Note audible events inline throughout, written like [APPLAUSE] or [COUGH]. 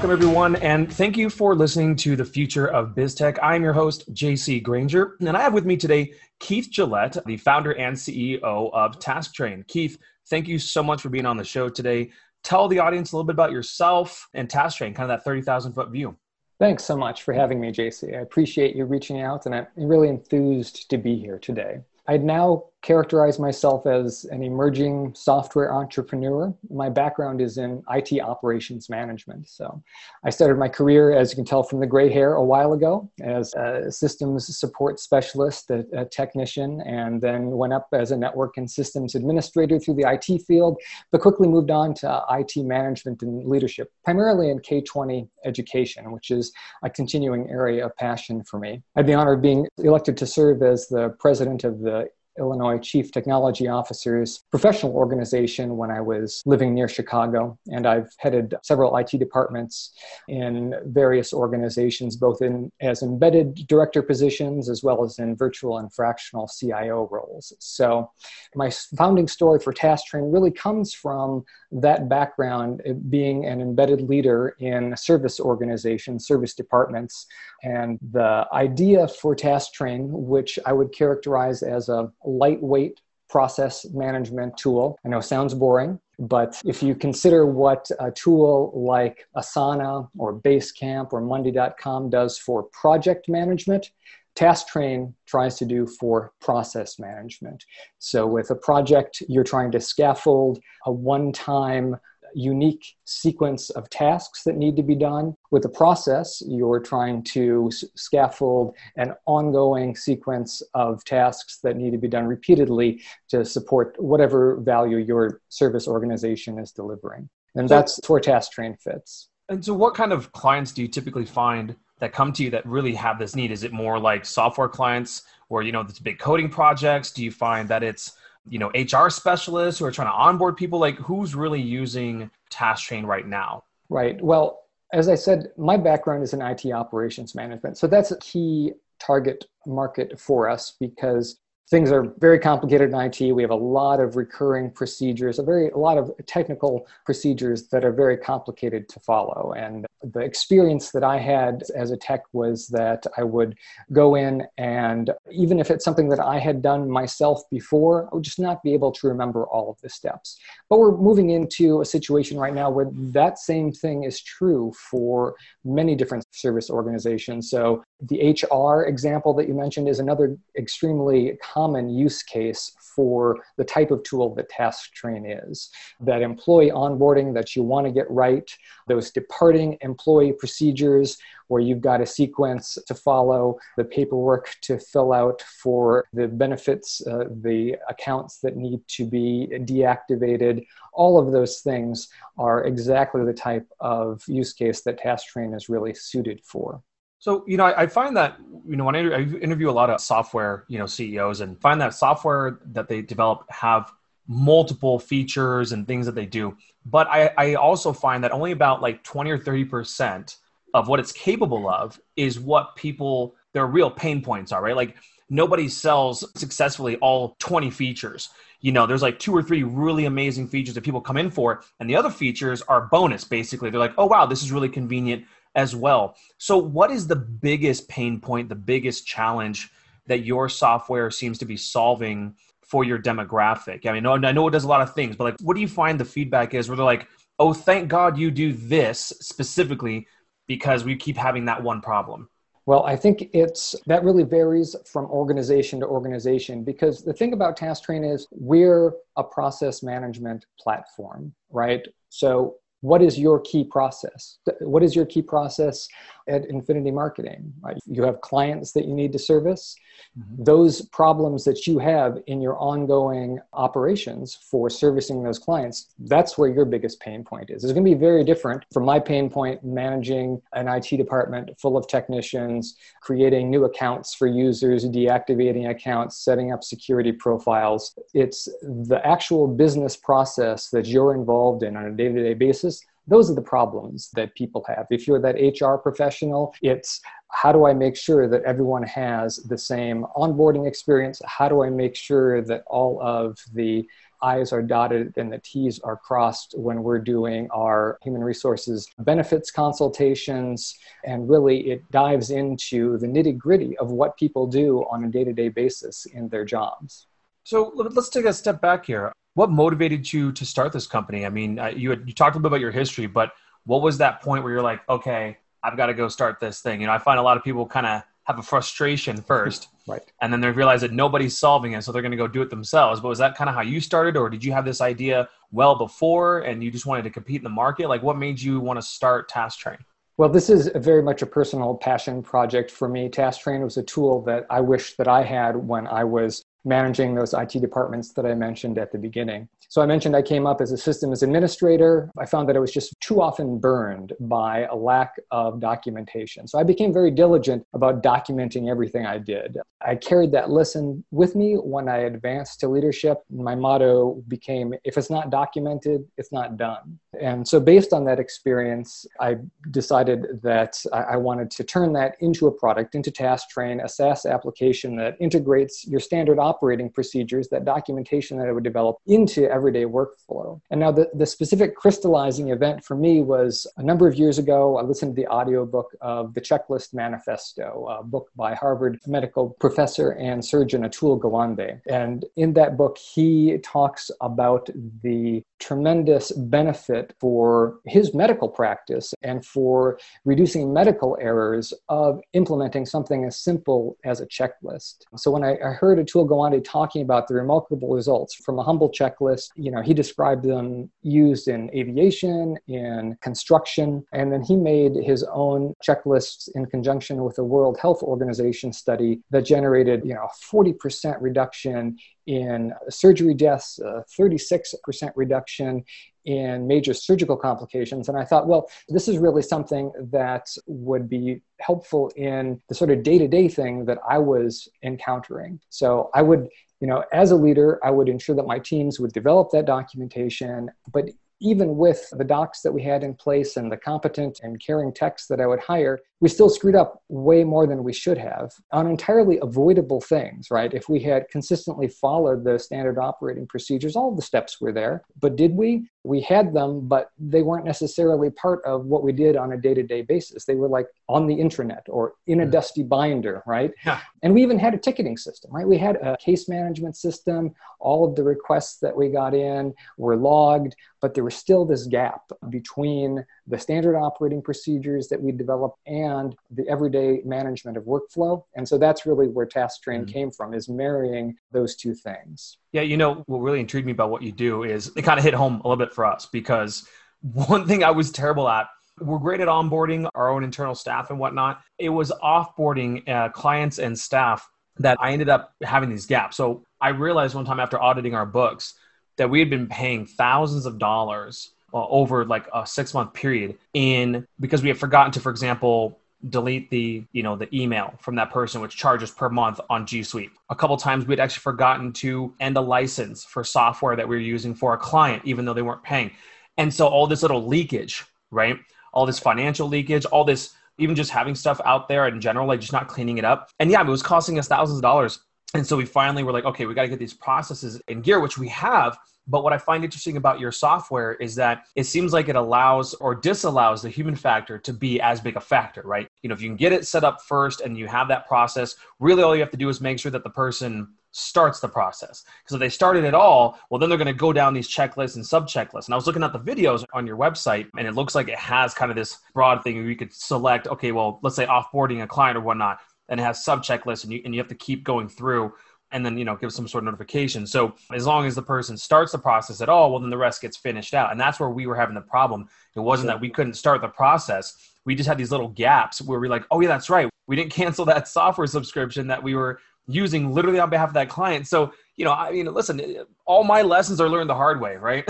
Welcome, everyone, and thank you for listening to the Future of BizTech. I'm your host, JC Granger, and I have with me today Keith Gillette, the founder and CEO of TaskTrain. Keith, thank you so much for being on the show today. Tell the audience a little bit about yourself and TaskTrain, kind of that 30,000 foot view. Thanks so much for having me, JC. I appreciate you reaching out, and I'm really enthused to be here today. I'd now characterize myself as an emerging software entrepreneur. My background is in IT operations management. So I started my career, as you can tell from the gray hair, a while ago as a systems support specialist, a, a technician, and then went up as a network and systems administrator through the IT field, but quickly moved on to IT management and leadership, primarily in K 20 education, which is a continuing area of passion for me. I had the honor of being elected to serve as the president of the Illinois Chief Technology Officers professional organization when I was living near Chicago. And I've headed several IT departments in various organizations, both in as embedded director positions as well as in virtual and fractional CIO roles. So my founding story for TaskTrain really comes from that background, being an embedded leader in service organizations, service departments. And the idea for TaskTrain, which I would characterize as a lightweight process management tool. I know sounds boring, but if you consider what a tool like Asana or Basecamp or Monday.com does for project management, TaskTrain tries to do for process management. So, with a project, you're trying to scaffold a one time unique sequence of tasks that need to be done. With a process, you're trying to scaffold an ongoing sequence of tasks that need to be done repeatedly to support whatever value your service organization is delivering. And so, that's where TaskTrain fits. And so, what kind of clients do you typically find that come to you that really have this need? Is it more like software clients or, you know, this big coding projects? Do you find that it's you know hr specialists who are trying to onboard people like who's really using TaskTrain right now? Right. Well as i said my background is in it operations management. So that's a key target market for us because things are very complicated in IT. We have a lot of recurring procedures, a very a lot of technical procedures that are very complicated to follow. And the experience that I had as a tech was that I would go in and even if it's something that I had done myself before, I would just not be able to remember all of the steps. But we're moving into a situation right now where that same thing is true for many different service organizations. So the HR example that you mentioned is another extremely common use case for the type of tool that TaskTrain is. That employee onboarding that you want to get right, those departing employee procedures where you've got a sequence to follow, the paperwork to fill out for the benefits, uh, the accounts that need to be deactivated. All of those things are exactly the type of use case that TaskTrain is really suited for. So, you know, I, I, find that, you know, when I, I interview a lot of software, you know, CEOs and find that software that they develop have multiple features and things that they do. But I, I also find that only about like 20 or 30% of what it's capable of is what people, their real pain points are, right? Like nobody sells successfully all 20 features. You know, there's like two or three really amazing features that people come in for, and the other features are bonus, basically. They're like, oh, wow, this is really convenient as well. So, what is the biggest pain point, the biggest challenge that your software seems to be solving for your demographic? I mean, I know it does a lot of things, but like, what do you find the feedback is where they're like, oh, thank God you do this specifically because we keep having that one problem? Well, I think it's that really varies from organization to organization because the thing about TaskTrain is we're a process management platform, right? So what is your key process? What is your key process at infinity marketing right? you have clients that you need to service mm-hmm. those problems that you have in your ongoing operations for servicing those clients that's where your biggest pain point is it's going to be very different from my pain point managing an it department full of technicians creating new accounts for users deactivating accounts setting up security profiles it's the actual business process that you're involved in on a day-to-day basis those are the problems that people have. If you're that HR professional, it's how do I make sure that everyone has the same onboarding experience? How do I make sure that all of the I's are dotted and the T's are crossed when we're doing our human resources benefits consultations. And really, it dives into the nitty gritty of what people do on a day to day basis in their jobs. So let's take a step back here. What motivated you to start this company? I mean, you had, you talked a little bit about your history, but what was that point where you're like, okay, I've got to go start this thing? You know, I find a lot of people kind of have a frustration first, right, and then they realize that nobody's solving it, so they're going to go do it themselves. But was that kind of how you started, or did you have this idea well before, and you just wanted to compete in the market? Like, what made you want to start TaskTrain? Well, this is very much a personal passion project for me. TaskTrain was a tool that I wish that I had when I was managing those IT departments that I mentioned at the beginning. So I mentioned I came up as a systems administrator. I found that I was just too often burned by a lack of documentation. So I became very diligent about documenting everything I did. I carried that lesson with me when I advanced to leadership. My motto became if it's not documented, it's not done. And so, based on that experience, I decided that I wanted to turn that into a product, into TaskTrain, a SaaS application that integrates your standard operating procedures, that documentation that I would develop into everyday workflow. And now, the, the specific crystallizing event for me was a number of years ago. I listened to the audiobook of The Checklist Manifesto, a book by Harvard medical professor and surgeon Atul Gawande. And in that book, he talks about the tremendous benefit for his medical practice and for reducing medical errors of implementing something as simple as a checklist. So when I, I heard Atul Gawande talking about the remarkable results from a humble checklist, you know, he described them used in aviation, in construction, and then he made his own checklists in conjunction with the World Health Organization study that generated, you know, a 40% reduction in surgery deaths, a 36% reduction in major surgical complications. And I thought, well, this is really something that would be helpful in the sort of day to day thing that I was encountering. So I would, you know, as a leader, I would ensure that my teams would develop that documentation, but even with the docs that we had in place and the competent and caring techs that I would hire, we still screwed up way more than we should have on entirely avoidable things, right? If we had consistently followed the standard operating procedures, all the steps were there. But did we? We had them, but they weren't necessarily part of what we did on a day to day basis. They were like on the intranet or in a mm. dusty binder, right? Yeah. And we even had a ticketing system, right? We had a case management system. All of the requests that we got in were logged, but there was still this gap between the standard operating procedures that we developed and the everyday management of workflow. And so that's really where TaskTrain mm-hmm. came from, is marrying those two things. Yeah, you know, what really intrigued me about what you do is it kind of hit home a little bit for us because [LAUGHS] one thing I was terrible at we're great at onboarding our own internal staff and whatnot. It was offboarding uh, clients and staff that I ended up having these gaps. So I realized one time after auditing our books that we had been paying thousands of dollars uh, over like a six month period in because we had forgotten to, for example, delete the you know the email from that person which charges per month on g suite. A couple times we'd actually forgotten to end a license for software that we were using for a client even though they weren't paying. And so all this little leakage right? All this financial leakage all this even just having stuff out there in general like just not cleaning it up. And yeah it was costing us thousands of dollars. And so we finally were like okay we got to get these processes in gear which we have but what I find interesting about your software is that it seems like it allows or disallows the human factor to be as big a factor, right? You know, if you can get it set up first and you have that process, really all you have to do is make sure that the person starts the process. Because if they started it all, well, then they're going to go down these checklists and sub checklists. And I was looking at the videos on your website, and it looks like it has kind of this broad thing where you could select, okay, well, let's say offboarding a client or whatnot, and it has sub checklists, and you, and you have to keep going through and then you know give some sort of notification. So as long as the person starts the process at all well then the rest gets finished out. And that's where we were having the problem. It wasn't that we couldn't start the process. We just had these little gaps where we're like oh yeah that's right. We didn't [LAUGHS] cancel that software subscription that we were using literally on behalf of that client so you know, I mean, listen, all my lessons are learned the hard way, right?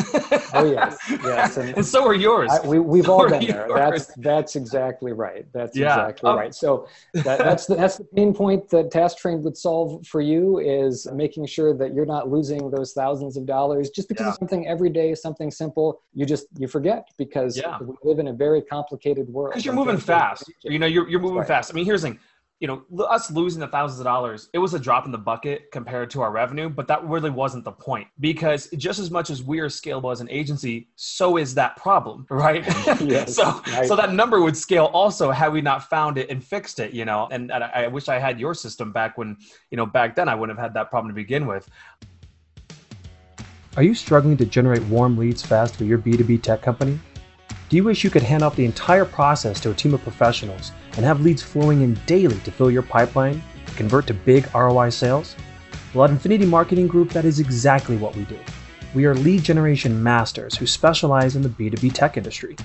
oh yes, [LAUGHS] yes, and, and so are yours. I, we, we've so all been there. That's that's exactly right. That's yeah. exactly um, right. So that, that's the, that's the pain point that TaskTrain would solve for you is making sure that you're not losing those thousands of dollars just because yeah. of something every day, something simple. You just you forget because yeah. we live in a very complicated world. Because you're moving fast. You know, you're you're moving right. fast. I mean, here's the thing you know, us losing the thousands of dollars, it was a drop in the bucket compared to our revenue, but that really wasn't the point because just as much as we are scalable as an agency, so is that problem, [LAUGHS] right? [LAUGHS] yes, so, right. so that number would scale also had we not found it and fixed it, you know. And, and I, I wish I had your system back when, you know, back then I wouldn't have had that problem to begin with. Are you struggling to generate warm leads fast for your B2B tech company? Do you wish you could hand off the entire process to a team of professionals and have leads flowing in daily to fill your pipeline convert to big ROI sales? Well, at Infinity Marketing Group, that is exactly what we do. We are lead generation masters who specialize in the B2B tech industry.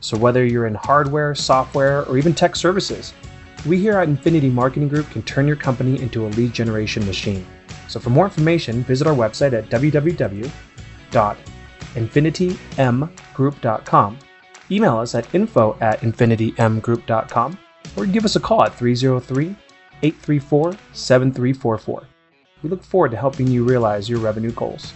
So, whether you're in hardware, software, or even tech services, we here at Infinity Marketing Group can turn your company into a lead generation machine. So, for more information, visit our website at www.infinitymgroup.com. Email us at info at infinitymgroup.com or give us a call at 303 834 7344. We look forward to helping you realize your revenue goals.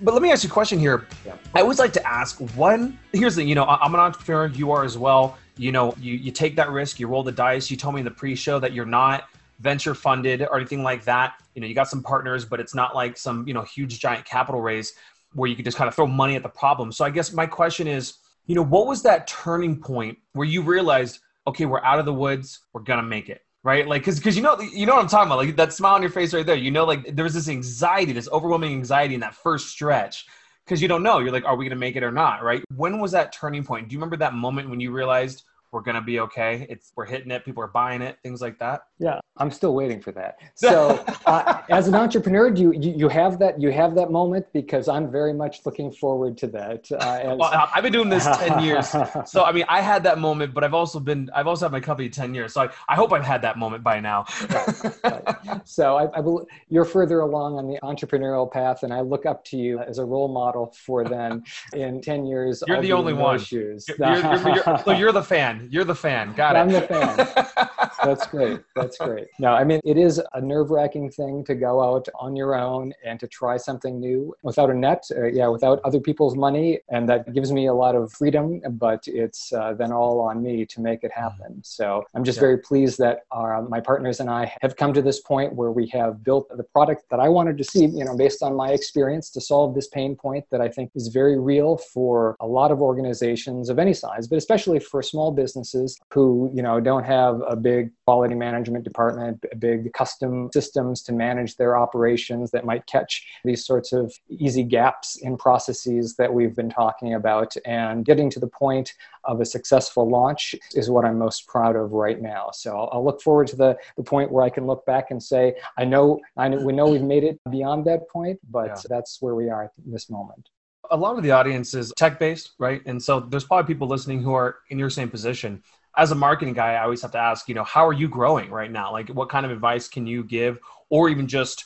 But let me ask you a question here. Yeah. I always like to ask one, here's the, you know, I'm an entrepreneur, you are as well. You know, you, you take that risk, you roll the dice. You told me in the pre show that you're not venture funded or anything like that. You know, you got some partners, but it's not like some, you know, huge giant capital raise where you could just kind of throw money at the problem. So I guess my question is, you know, what was that turning point where you realized, okay, we're out of the woods, we're gonna make it, right? Like, cause, cause you know, you know what I'm talking about, like that smile on your face right there. You know, like there was this anxiety, this overwhelming anxiety in that first stretch, because you don't know. You're like, are we gonna make it or not, right? When was that turning point? Do you remember that moment when you realized we're gonna be okay. It's we're hitting it. People are buying it. Things like that. Yeah, I'm still waiting for that. [LAUGHS] So, uh, as an entrepreneur, do you, you have that you have that moment because I'm very much looking forward to that. Uh, as... well, I've been doing this ten [LAUGHS] years, so I mean, I had that moment, but I've also been I've also had my company ten years, so I, I hope I've had that moment by now. right, right. So I, I believe you're further along on the entrepreneurial path, and I look up to you as a role model for them. [LAUGHS] in ten years. You're the only one. Shoes. You're, you're, you're, you're, so you're the fan. You're the fan. Got it. I'm the fan. [LAUGHS] That's great. That's great. No, I mean, it is a nerve wracking thing to go out on your own and to try something new without a net, uh, yeah, without other people's money. And that gives me a lot of freedom, but it's uh, then all on me to make it happen. So I'm just yeah. very pleased that our, my partners and I have come to this point where we have built the product that I wanted to see, you know, based on my experience to solve this pain point that I think is very real for a lot of organizations of any size, but especially for small businesses who, you know, don't have a big quality management department, a big custom systems to manage their operations that might catch these sorts of easy gaps in processes that we've been talking about. And getting to the point of a successful launch is what I'm most proud of right now. So I'll, I'll look forward to the, the point where I can look back and say, I know, I know we know we've made it beyond that point, but yeah. that's where we are at this moment a lot of the audience is tech based, right? And so there's probably people listening who are in your same position as a marketing guy, I always have to ask, you know, how are you growing right now? Like, what kind of advice can you give, or even just,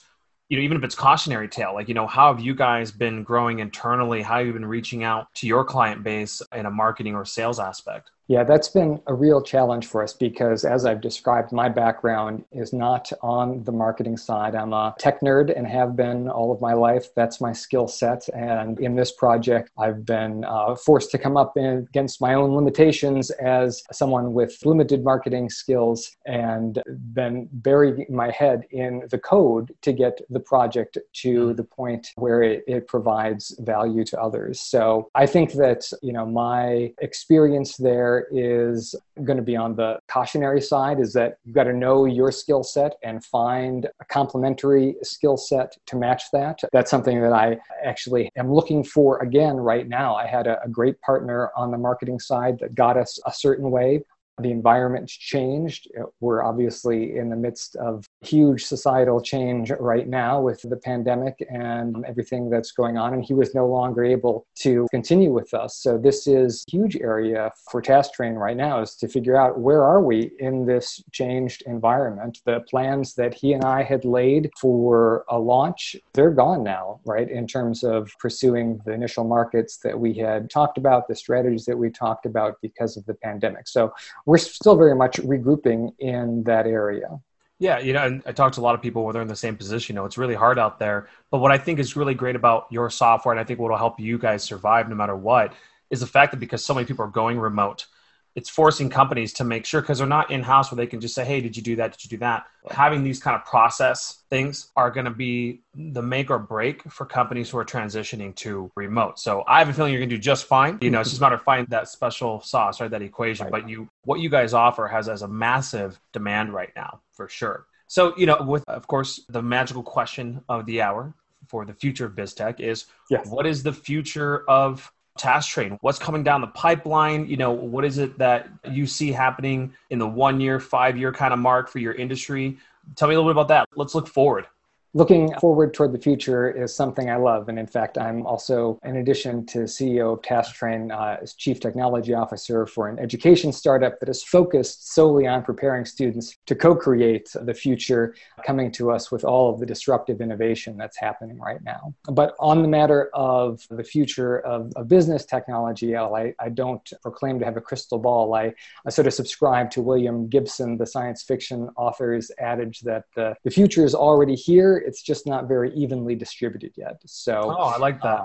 you know, even if it's cautionary tale, like, you know, how have you guys been growing internally? How have you been reaching out to your client base in a marketing or sales aspect? Yeah, that's been a real challenge for us because, as I've described, my background is not on the marketing side. I'm a tech nerd and have been all of my life. That's my skill set. And in this project, I've been uh, forced to come up in, against my own limitations as someone with limited marketing skills and been burying my head in the code to get the project to hmm. the point where it, it provides value to others. So I think that, you know, my experience there is going to be on the cautionary side is that you've got to know your skill set and find a complementary skill set to match that. That's something that I actually am looking for again right now. I had a, a great partner on the marketing side that got us a certain way the environment's changed. Uh, we're obviously in the midst of huge societal change right now with the pandemic and everything that's going on, and he was no longer able to continue with us. So this is a huge area for TaskTrain right now is to figure out where are we in this changed environment. The plans that he and I had laid for a launch, they're gone now, right? In terms of pursuing the initial markets that we had talked about, the strategies that we talked about because of the pandemic. So we're still very much regrouping in that area. Yeah, you know, I talk to a lot of people where they're in the same position. You know, it's really hard out there. But what I think is really great about your software, and I think what will help you guys survive no matter what, is the fact that because so many people are going remote, it's forcing companies to make sure because they're not in house where they can just say, "Hey, did you do that? Did you do that?" Having these kind of process things are going to be the make or break for companies who are transitioning to remote. So I have a feeling you're going to do just fine. You know, it's just a matter of finding that special sauce, right? That equation. Right. But you, what you guys offer has as a massive demand right now for sure. So you know, with of course the magical question of the hour for the future of BizTech is, yes. what is the future of TaskTrain? What's coming down the pipeline? You know what is it that you see happening in the one year five year kind of mark for your industry? Tell me a little bit about that. Let's look forward looking forward toward the future is something I love. And in fact, I'm also, in addition to CEO of TaskTrain, uh, as Chief Technology Officer for an education startup that is focused solely on preparing students to co create the future, coming to us with all of the disruptive innovation that's happening right now. But on the matter of the future of, of business technology, I, I don't proclaim to have a crystal ball. I, I sort of subscribe to William Gibson, the science fiction author's adage that uh, the future is already here it's just not very evenly distributed yet. So, oh, I like that. Uh,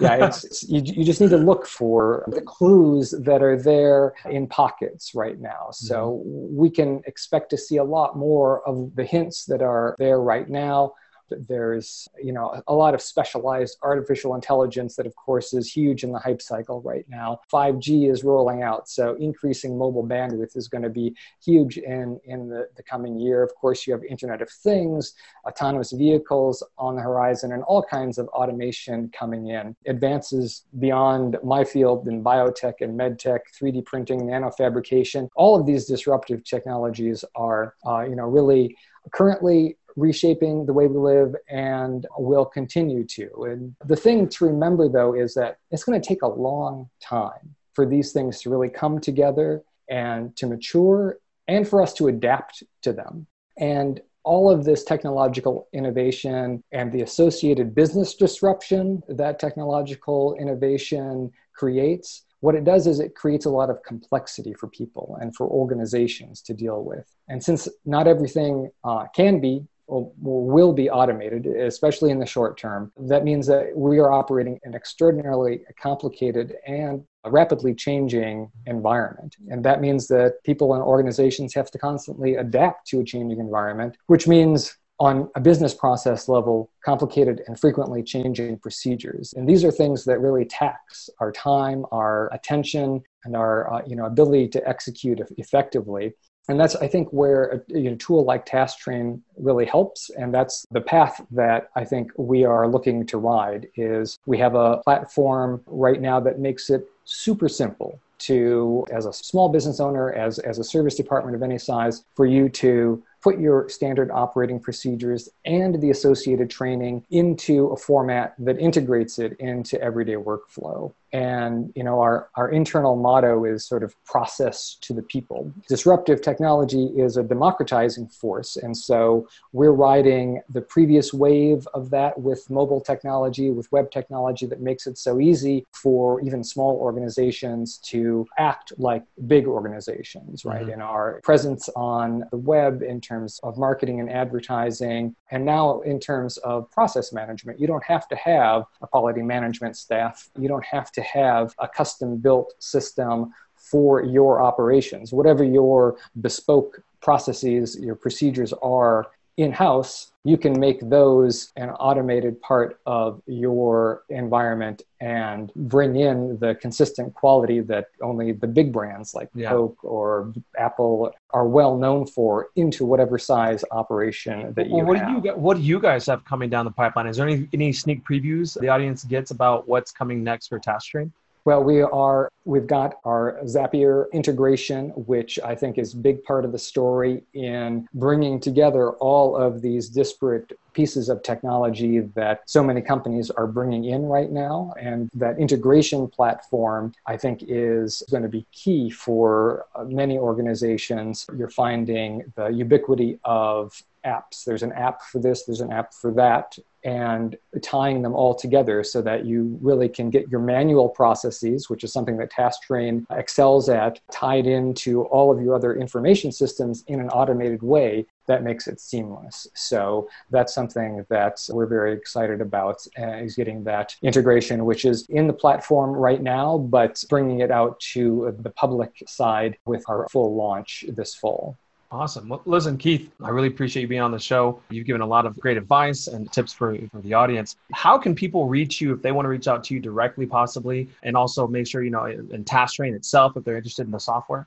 yeah, it's, it's, [LAUGHS] you, you just need to look for the clues that are there in pockets right now. So mm-hmm. we can expect to see a lot more of the hints that are there right now there's you know a lot of specialized artificial intelligence that of course is huge in the hype cycle right now. 5g is rolling out so increasing mobile bandwidth is going to be huge in in the, the coming year. Of course you have internet of things autonomous vehicles on the horizon and all kinds of automation coming in. Advances beyond my field in biotech and medtech 3d printing nanofabrication all of these disruptive technologies are uh, you know really currently reshaping the way we live and will continue to. And the thing to remember, though, is that it's going to take a long time for these things to really come together and to mature and for us to adapt to them. And all of this technological innovation and the associated business disruption that technological innovation creates what it does is it creates a lot of complexity for people and for organizations to deal with. And since not everything uh, can be will, be automated, especially in the short term. That means that we are operating an extraordinarily complicated and rapidly changing environment. And that means that people and organizations have to constantly adapt to a changing environment, which means on a business process level, complicated and frequently changing procedures. And these are things that really tax our time, our attention, and our uh, you know, ability to execute effectively and that's i think where a you know, tool like tasktrain really helps. And that's the path that i think we are looking to ride is we have a platform right now that makes it super simple to as a small business owner as, as a service department of any size for you to put your standard operating procedures and the associated training into a format that integrates it into everyday workflow. And you know our, our internal motto is sort of process to the people. Disruptive technology is a democratizing force. And so we're riding the previous wave of that with mobile technology with web technology that makes it so easy for even small organizations to act like big organizations right? Mm-hmm. in our presence on the web in terms of marketing and advertising and now in terms of process management you don't have to have a quality management staff you don't have to have a custom built system for your operations. Whatever your bespoke processes, your procedures are in house, you can make those an automated part of your environment and bring in the consistent quality that only the big brands like yeah. Coke or Apple are well known for into whatever size operation that you well, what have. Do you, what do you guys have coming down the pipeline? Is there any, any sneak previews the audience gets about what's coming next for TaskTrain? Well, we are we've got our Zapier integration, which I think is big part of the story in bringing together all of these disparate pieces of technology that so many companies are bringing in right now. And that integration platform, I think, is going to be key for uh, many organizations. You're finding the ubiquity of apps. There's an app for this, there's an app for that. And tying them all together so that you really can get your manual processes, which is something that TaskTrain excels at, tied into all of your other information systems in an automated way that makes it seamless. So that's something that we're very excited about uh, is getting that integration, which is in the platform right now, but bringing it out to the public side with our full launch this fall. Awesome. Well, listen, Keith, I really appreciate you being on the show. You've given a lot of great advice and tips for, for the audience. How can people reach you if they want to reach out to you directly, possibly? And also make sure, you know, in TaskTrain itself, if they're interested in the software?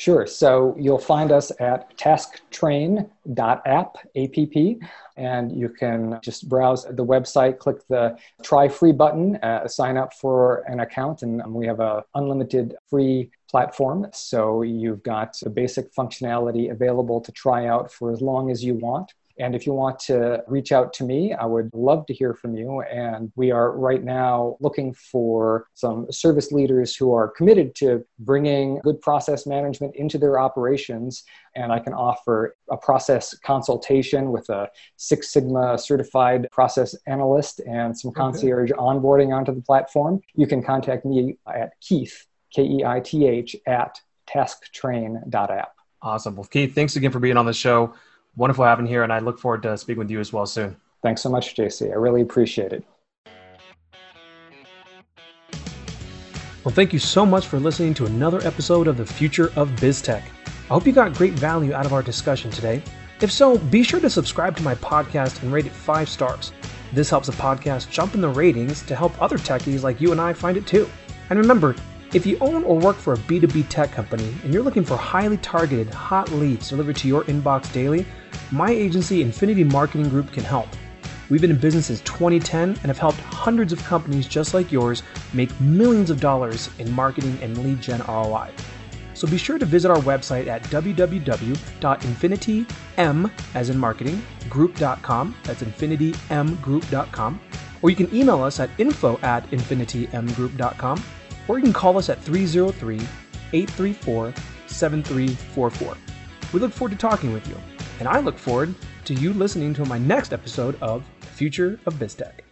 Sure. So you'll find us at tasktrain.app, app, and you can just browse the website, click the try free button, uh, sign up for an account, and we have a unlimited free platform. So you've got the basic functionality available to try out for as long as you want. And if you want to reach out to me, I would love to hear from you. And we are right now looking for some service leaders who are committed to bringing good process management into their operations. And I can offer a process consultation with a Six Sigma certified process analyst and some concierge okay. onboarding onto the platform. You can contact me at Keith, K E I T H, at tasktrain.app. Awesome. Well, Keith, thanks again for being on the show wonderful having you here, and I look forward to speaking with you as well soon. Thanks so much, JC. I really appreciate it. Well, thank you so much for listening to another episode of the Future of BizTech. I hope you got great value out of our discussion today. If so, be sure to subscribe to my podcast and rate it five stars. This helps the podcast jump in the ratings to help other techies like you and I find it too. And remember, if you own or work for a B2B tech company and you're looking for highly targeted, hot leads delivered to your inbox daily, my agency, Infinity Marketing Group, can help. We've been in business since 2010 and have helped hundreds of companies just like yours make millions of dollars in marketing and lead gen ROI. So be sure to visit our website at www.infinitym, as in marketing, group.com. That's infinitymgroup.com. Or you can email us at info at infinitymgroup.com or you can call us at 303 834 7344. We look forward to talking with you, and I look forward to you listening to my next episode of Future of BizTech.